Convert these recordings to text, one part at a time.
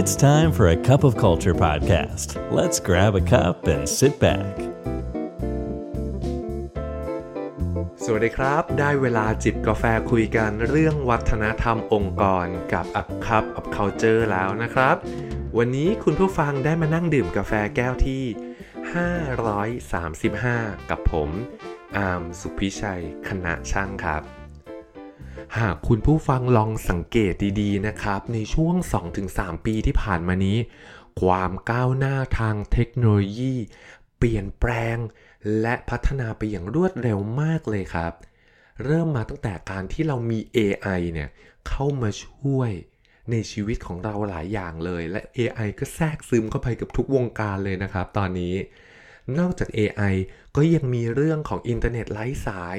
It's time for a cup of culture podcast. Let's grab a cup and sit back. สวัสดีครับ ได้เวลาจิบกาแฟคุยกันเรื่องวัฒนธรรมองค์กรกับ A Cup of Culture แล้วนะครับ วันนี้คุณผู้ฟังได้มานั่งดื่มกาแฟแก้วที่ 535 กับผม อาร์มสุพิชัยคณะช่างครับ หากคุณผู้ฟังลองสังเกตดีๆนะครับ ในช่วง 2-3 ปีที่ผ่านมานี้ ความก้าวหน้าทางเทคโนโลยี เปลี่ยนแปลง และพัฒนาไปอย่างรวดเร็วมากเลยครับ เริ่มมาตั้งแต่การที่เรามี AI เนี่ยเข้ามาช่วยในชีวิตของเราหลายอย่างเลย และ AI ก็แทรกซึมเข้าไปกับทุกวงการเลยนะครับ ตอนนี้ นอกจาก AI ก็ยังมีเรื่องของอินเทอร์เน็ตไร้สาย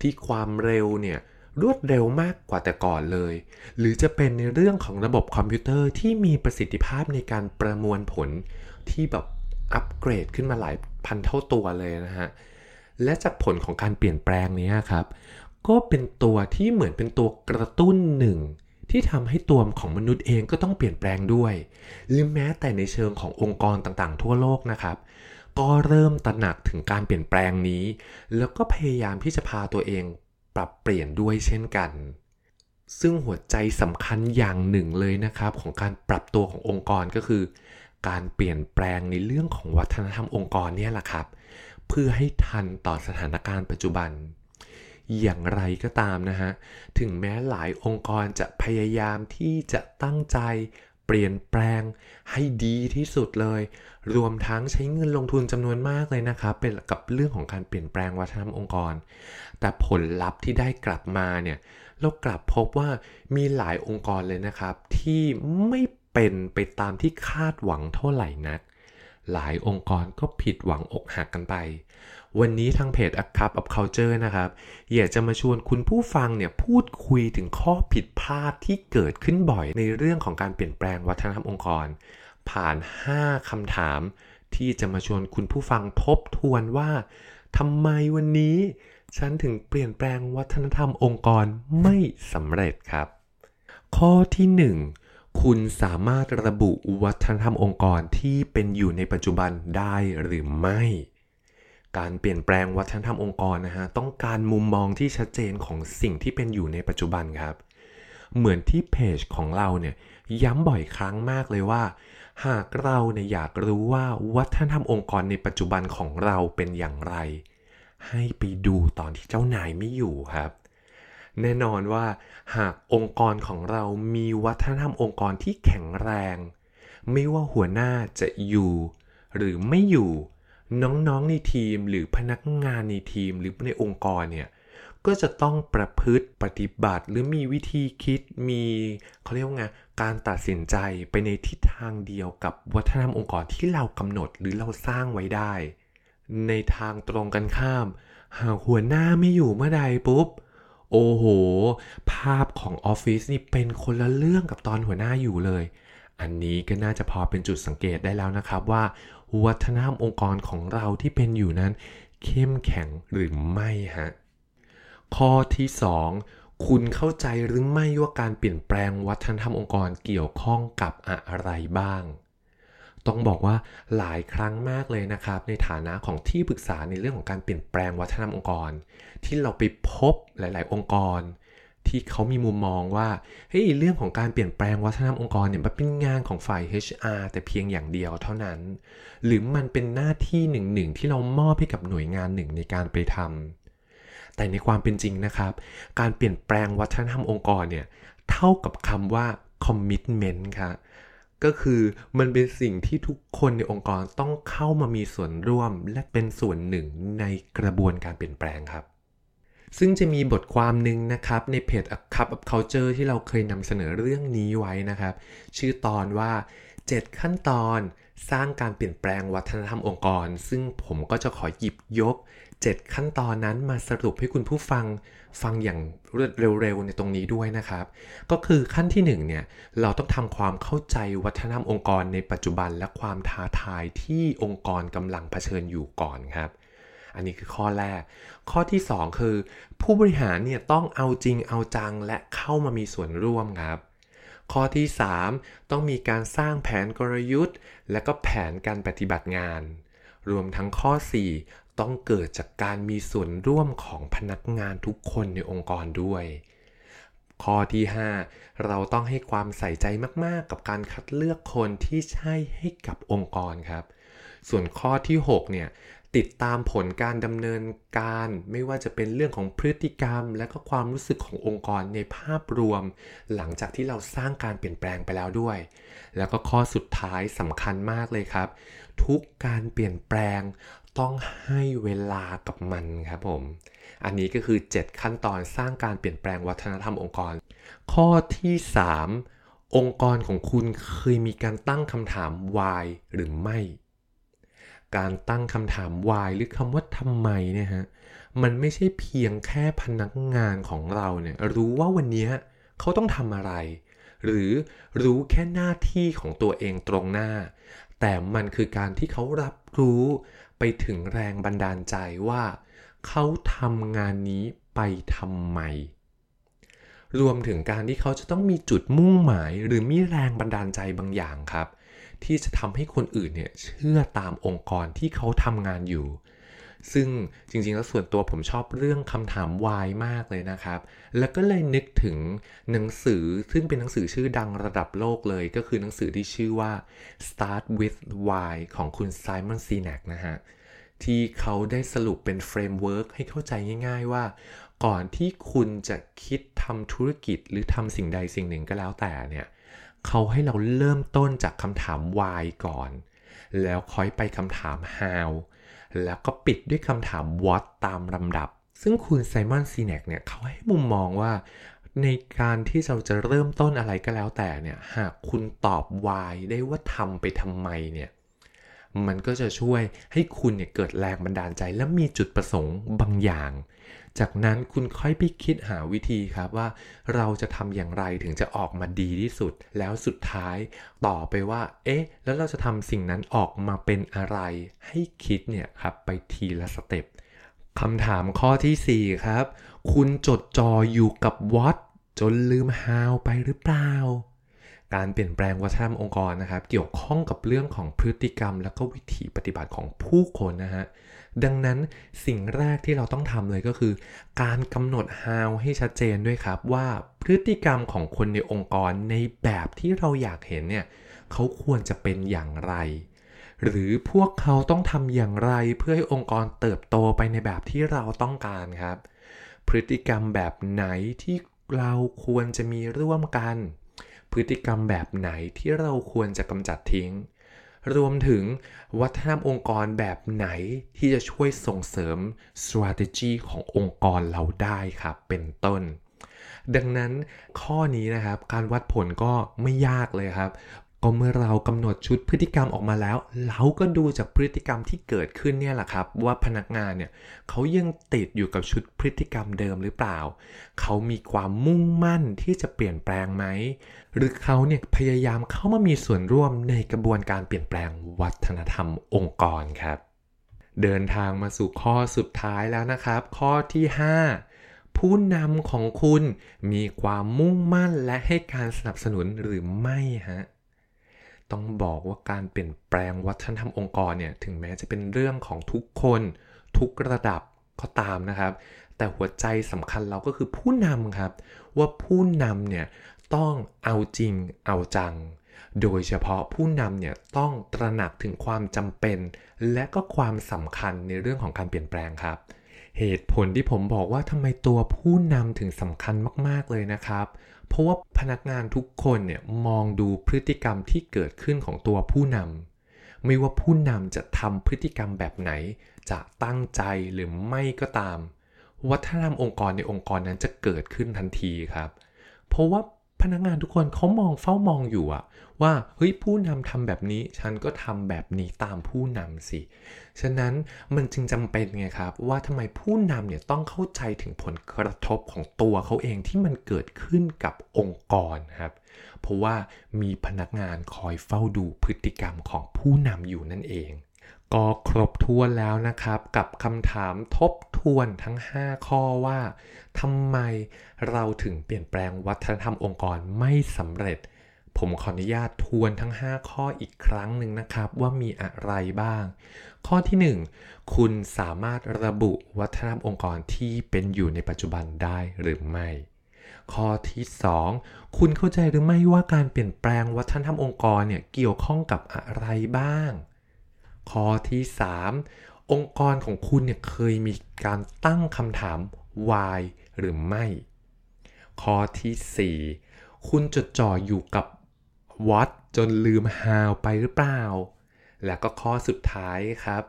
ที่ความเร็วเนี่ย รวดเร็วมากกว่าแต่ก่อนเลย หรือจะเป็นในเรื่องของระบบคอมพิวเตอร์ที่มีประสิทธิภาพในการประมวลผลที่แบบอัปเกรดขึ้นมาหลายพันเท่าตัวเลยนะฮะ และจากผลของการเปลี่ยนแปลงนี้ครับ ก็เป็นตัวที่เหมือนเป็นตัวกระตุ้นหนึ่งที่ทำให้ตัวของมนุษย์เองก็ต้องเปลี่ยนแปลงด้วย หรือแม้แต่ในเชิงขององค์กรต่างๆ ทั่วโลกนะครับ ก็เริ่มตระหนักถึงการเปลี่ยนแปลงนี้ แล้วก็พยายามที่จะพาตัวเอง ปรับเปลี่ยนด้วยเช่นกัน ซึ่งหัวใจสำคัญอย่างหนึ่งเลยนะครับ ของการปรับตัวขององค์กรก็คือ การเปลี่ยนแปลงในเรื่องของวัฒนธรรมองค์กรเนี่ยแหละครับ เพื่อให้ทันต่อสถานการณ์ปัจจุบัน อย่างไรก็ตามนะฮะ ถึงแม้หลายองค์กรจะพยายามที่จะตั้งใจ เปลี่ยนแปลงให้ดีที่สุดเลย รวมทั้งใช้เงินลงทุนจำนวนมากเลยนะครับ เป็นกับเรื่องของการเปลี่ยนแปลงวัฒนธรรมองค์กร แต่ผลลัพธ์ที่ได้กลับมาเนี่ยเรากลับพบว่ามีหลายองค์กรเลยนะครับ ที่ไม่เป็นไปตามที่คาดหวังเท่าไหร่นัก หลายองค์กรก็ผิดหวังอกหักกันไป วันนี้ทางเพจ A Cup of Culture นะครับอยากจะมาชวนคุณผู้ฟังเนี่ยพูดคุยถึงข้อผิดพลาดที่เกิดขึ้นบ่อยในเรื่องของการเปลี่ยนแปลงวัฒนธรรมองค์กร ผ่าน 5คำถาม ที่จะมาชวนคุณผู้ฟังทบทวนว่าทำไมวันนี้ ฉันถึงเปลี่ยนแปลงวัฒนธรรมองค์กรไม่สำเร็จครับ ข้อที่ 1 คุณสามารถระบุวัฒนธรรมองค์กรที่เป็นอยู่ในปัจจุบันได้หรือไม่ การเปลี่ยนแปลงวัฒนธรรมองค์กรนะฮะต้องการมุมมองที่ชัดเจนของสิ่งที่เป็นอยู่ในปัจจุบันครับ เหมือนที่เพจของเราเนี่ยย้ำบ่อยครั้งมากเลยว่า หากเราเนี่ยอยากรู้ว่าวัฒนธรรมองค์กรในปัจจุบันของเราเป็นอย่างไร ให้ไปดูตอนที่เจ้านายไม่อยู่ครับแน่นอนว่าหากองค์กรของเรามีวัฒนธรรมองค์กรที่แข็งแรง ไม่ว่าหัวหน้าจะอยู่ หรือไม่อยู่ น้องๆในทีมหรือพนักงานในทีมหรือในองค์กรเนี่ยก็จะต้องประพฤติปฏิบัติหรือมีวิธีคิดมีเขาเรียกว่าไงการตัดสินใจไปในทิศทางเดียวกับวัฒนธรรมองค์กรที่เรากำหนดหรือเราสร้างไว้ได้ ในทางตรงกันข้าม หากหัวหน้าไม่อยู่เมื่อใดปุ๊บ โอ้โห ภาพของออฟฟิศนี่เป็นคนละเรื่องกับตอนหัวหน้าอยู่เลย อันนี้ก็น่าจะพอเป็นจุดสังเกตได้แล้วนะครับว่า วัฒนธรรมองค์กรของเราที่เป็นอยู่นั้น เข้มแข็งหรือไม่ฮะข้อที่ 2 คุณเข้าใจหรือไม่ว่าการเปลี่ยนแปลงวัฒนธรรมองค์กรเกี่ยวข้องกับอะไรบ้าง ต้องบอกว่าหลายครั้งมากเลยนะครับ ในฐานะของที่ปรึกษาในเรื่องของการเปลี่ยนแปลงวัฒนธรรมองค์กร ที่เราไปพบหลาย ๆ องค์กร ที่เขามีมุมมองว่าเฮ้ยเรื่องของการเปลี่ยนแปลงวัฒนธรรมองค์กรเนี่ยมันเป็นงานของฝ่าย HR แต่เพียงอย่างเดียวเท่านั้น หรือมันเป็นหน้าที่หนึ่งหนึ่งที่เรามอบให้กับหน่วยงานหนึ่งในการไปทำแต่ในความเป็นจริงนะครับ การเปลี่ยนแปลงวัฒนธรรมองค์กรเนี่ยเท่ากับคำว่า commitment ครับก็คือมันเป็นสิ่งที่ทุกคนในองค์กรต้องเข้ามามีส่วนร่วมและเป็นส่วนหนึ่งในกระบวนการเปลี่ยนแปลงครับ ซึ่งจะมีบทความหนึ่งนะครับ ในเพจ A Cup of Culture ที่เราเคยนำเสนอเรื่องนี้ไว้นะครับ ชื่อตอนว่า 7 ขั้นตอนสร้างการเปลี่ยนแปลงวัฒนธรรมองค์กร ซึ่งผมก็จะขอหยิบยก 7 ขั้นตอนนั้นมาสรุปให้คุณผู้ฟังฟังอย่างรวดเร็วๆในตรงนี้ด้วยนะครับ ก็คือขั้นที่ 1 เนี่ย เราต้องทำความเข้าใจวัฒนธรรมองค์กรในปัจจุบันและความท้าทายที่องค์กรกำลังเผชิญอยู่ก่อนครับ อันนี้คือข้อแรก ข้อที่ 2 คือ ผู้บริหารเนี่ยต้องเอาจริงเอาจังและเข้ามามีส่วนร่วมครับ ข้อที่ 3 ต้องมีการสร้างแผนกลยุทธ์ และก็แผนการปฏิบัติงาน รวมทั้งข้อ 4 ต้องเกิดจากการมีส่วนร่วมของพนักงานทุกคนในองค์กรด้วยข้อที่ 5 เราต้องให้ความใส่ใจมาก ๆ กับการคัดเลือกคนที่ใช่ให้กับองค์กรครับ ส่วนข้อที่ 6 เนี่ย ติดตามผลการดำเนินการ ไม่ว่าจะเป็นเรื่องของพฤติกรรม และก็ความรู้สึกขององค์กรในภาพรวม หลังจากที่เราสร้างการเปลี่ยนแปลงไปแล้วด้วย แล้วก็ข้อสุดท้ายสำคัญมากเลยครับ ทุกการเปลี่ยนแปลงต้องให้เวลากับมันครับผม อันนี้ก็คือ 7 ขั้นตอนสร้างการเปลี่ยนแปลงวัฒนธรรมองค์กร ข้อที่ 3 องค์กรของคุณเคยมีการตั้งคำถาม why หรือไม่ การตั้งคำถาม why หรือคำว่าทำไมเนี่ยฮะมันไม่ใช่เพียงแค่พนักงานของเราเนี่ยรู้ว่าวันนี้เขาต้องทำอะไร หรือรู้แค่หน้าที่ของตัวเองตรงหน้า แต่มันคือการที่เขารับรู้ไปถึงแรงบันดาลใจว่า เขาทำงานนี้ไปทำไม รวมถึงการที่เขาจะต้องมีจุดมุ่งหมายหรือมีแรงบันดาลใจบางอย่างครับ ที่จะทำให้คนอื่นเนี่ยเชื่อตามองค์กรที่เขาทำงานอยู่ ซึ่งจริงๆ แล้วส่วนตัวผมชอบเรื่องคำถาม why มากเลยนะครับ แล้วก็เลยนึกถึงหนังสือซึ่งเป็นหนังสือชื่อดังระดับโลกเลย ก็คือหนังสือที่ชื่อว่า Start with Why ของคุณ Simon Sinek นะฮะที่เขาได้สรุปเป็น framework ให้เข้าใจง่าย ๆ ว่า ก่อนที่คุณจะคิดทำธุรกิจหรือทำสิ่งใดสิ่งหนึ่งก็แล้วแต่เนี่ย เขาให้เราเริ่มต้นจากคำถาม why ก่อน แล้วค่อยไปคำถาม how แล้วก็ปิดด้วยคำถาม what ตามลำดับ ซึ่งคุณไซมอนซีเนกเนี่ยเขาให้มุมมองว่า ในการที่เราจะเริ่มต้นอะไรก็แล้วแต่เนี่ย หากคุณตอบ why ได้ว่าทำไปทำไมเนี่ย มันก็จะช่วยให้คุณเนี่ยเกิดแรงบันดาลใจ และมีจุดประสงค์บางอย่าง จากนั้นคุณค่อยไปคิดหาวิธีครับว่า เราจะทำอย่างไรถึงจะออกมาดีที่สุด แล้วสุดท้ายต่อไปว่า เอ๊ะ แล้วเราจะทำสิ่งนั้นออกมาเป็นอะไร ให้คิดเนี่ยครับไปทีละสเต็ปคำถามข้อที่ 4 ครับ คุณจดจ่ออยู่กับ what จนลืม how ไปหรือเปล่า การเปลี่ยนแปลงวัฒนธรรมองค์กรนะครับ เกี่ยวข้องกับเรื่องของพฤติกรรม และก็วิถีปฏิบัติของผู้คนนะฮะดังนั้นสิ่งแรกที่เราต้องทำเลยก็คือ การกำหนด how ให้ชัดเจนด้วยครับ ว่าพฤติกรรมของคนในองค์กรในแบบที่เราอยากเห็นเนี่ยเขาควรจะเป็นอย่างไร หรือพวกเขาต้องทำอย่างไรเพื่อให้องค์กรเติบโตไปในแบบที่เราต้องการครับ พฤติกรรมแบบไหนที่เราควรจะมีร่วมกัน พฤติกรรมแบบไหนที่เราควรจะกำจัดทิ้ง รวมถึงวัฒนธรรมองค์กรแบบไหนที่จะช่วยส่งเสริม strategy ขององค์กรเราได้ครับเป็นต้นดังนั้นข้อนี้นะครับการวัดผลก็ไม่ยากเลยครับ ก็เมื่อเรากำหนดชุดพฤติกรรมออกมาแล้ว เราก็ดูจากพฤติกรรมที่เกิดขึ้นเนี่ยแหละครับ ว่าพนักงานเนี่ยเขายังติดอยู่กับชุดพฤติกรรมเดิมหรือเปล่า เขามีความมุ่งมั่นที่จะเปลี่ยนแปลงไหม หรือเขาเนี่ยพยายามเข้ามามีส่วนร่วมในกระบวนการเปลี่ยนแปลงวัฒนธรรมองค์กรครับ เดินทางมาสู่ข้อสุดท้ายแล้วนะครับ ข้อที่ 5ผู้นำของคุณมีความมุ่งมั่นและให้การสนับสนุนหรือไม่ฮะ ต้องบอกว่าการเปลี่ยนแปลงวัฒนธรรมองค์กรเนี่ยถึงแม้จะเป็นเรื่องของทุกคนทุกระดับก็ตามนะครับ แต่หัวใจสำคัญเราก็คือผู้นำครับ ว่าผู้นำเนี่ยต้องเอาจริงเอาจัง โดยเฉพาะผู้นำเนี่ยต้องตระหนักถึงความจำเป็น และก็ความสำคัญในเรื่องของการเปลี่ยนแปลงครับ เหตุผลที่ผมบอกว่าทำไมตัวผู้นำถึงสำคัญมาก ๆ เลยนะครับ เพราะว่าพนักงานทุกคนเนี่ยมองดูพฤติกรรมที่เกิดขึ้นของตัวผู้นำไม่ว่าผู้นำจะทำพฤติกรรมแบบไหน จะตั้งใจหรือไม่ก็ตาม วัฒนธรรมองค์กรในองค์กรนั้นจะเกิดขึ้นทันทีครับ เพราะว่า พนักงานทุกคนเขามองเฝ้ามองอยู่อะว่าเฮ้ยผู้นำทำแบบนี้ ฉันก็ทำแบบนี้ตามผู้นำสิ ฉะนั้นมันจึงจำเป็นไงครับ ว่าทำไมผู้นำเนี่ยต้องเข้าใจถึงผลกระทบของตัวเขาเองที่มันเกิดขึ้นกับองค์กรครับ เพราะว่ามีพนักงานคอยเฝ้าดูพฤติกรรมของผู้นำอยู่นั่นเอง ก็ครบถ้วนแล้วนะครับ กับคำถามทบทวนทั้ง 5 ข้อว่าทำไมเราถึงเปลี่ยนแปลงวัฒนธรรมองค์กรไม่สำเร็จ ผมขออนุญาตทวนทั้ง 5 ข้ออีกครั้งหนึ่งนะครับว่ามีอะไรบ้าง ข้อที่ 1 คุณสามารถระบุวัฒนธรรมองค์กรที่เป็นอยู่ในปัจจุบันได้หรือไม่ข้อที่ 2 คุณเข้าใจหรือไม่ว่าการเปลี่ยนแปลงวัฒนธรรมองค์กรเนี่ยเกี่ยวข้องกับอะไรบ้าง ข้อที่ 3 องค์กรของคุณเนี่ยเคยมีการตั้งคำถาม why หรือไม่ ข้อที่ 4 คุณจดจ่ออยู่กับ what จนลืม how ไปหรือเปล่า แล้วก็ข้อสุดท้ายครับ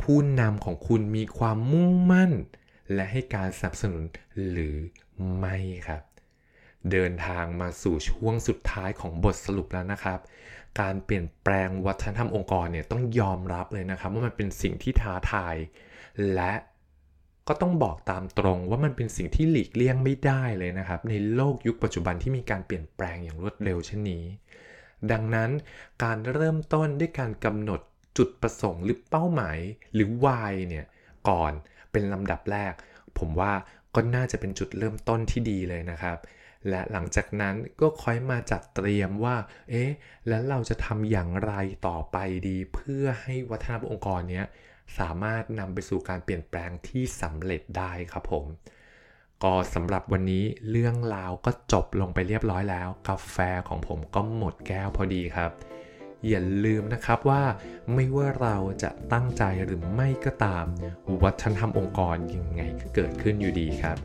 ผู้นำของคุณมีความมุ่งมั่น และให้การสนับสนุนหรือไม่ครับ เดินทางมาสู่ช่วงสุดท้ายของบทสรุปแล้วนะครับ การเปลี่ยนแปลงวัฒนธรรมองค์กรเนี่ยต้องยอมรับเลยนะครับ ว่ามันเป็นสิ่งที่ท้าทาย และก็ต้องบอกตามตรงว่ามันเป็นสิ่งที่หลีกเลี่ยงไม่ได้เลยนะครับ ในโลกยุคปัจจุบันที่มีการเปลี่ยนแปลงอย่างรวดเร็วเช่นนี้ ดังนั้นการเริ่มต้นด้วยการกำหนดจุดประสงค์หรือเป้าหมายหรือ why เนี่ยก่อนเป็นลำดับแรก ผมว่าก็น่าจะเป็นจุดเริ่มต้นที่ดีเลยนะครับ และหลังจากนั้นก็ค่อยมาจัดเตรียมว่า เอ๊ะ แล้วเราจะทำอย่างไรต่อไปดี เพื่อให้วัฒนธรรมองค์กรเนี้ยสามารถนำไปสู่การเปลี่ยนแปลงที่สำเร็จได้ครับผม ก็สำหรับวันนี้เรื่องราวก็จบลงไปเรียบร้อยแล้ว กาแฟของผมก็หมดแก้วพอดีครับ อย่าลืมนะครับว่าไม่ว่าเราจะตั้งใจหรือไม่ก็ตาม วัฒนธรรมองค์กรยังไงก็เกิดขึ้นอยู่ดีครับ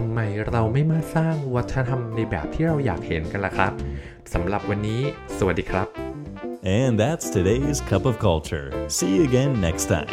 ทำไมเราไม่มาสร้างวัฒนธรรมในแบบที่เราอยากเห็นกันล่ะครับสำหรับวันนี้ สวัสดีครับ And that's today's Cup of Culture. See you again next time.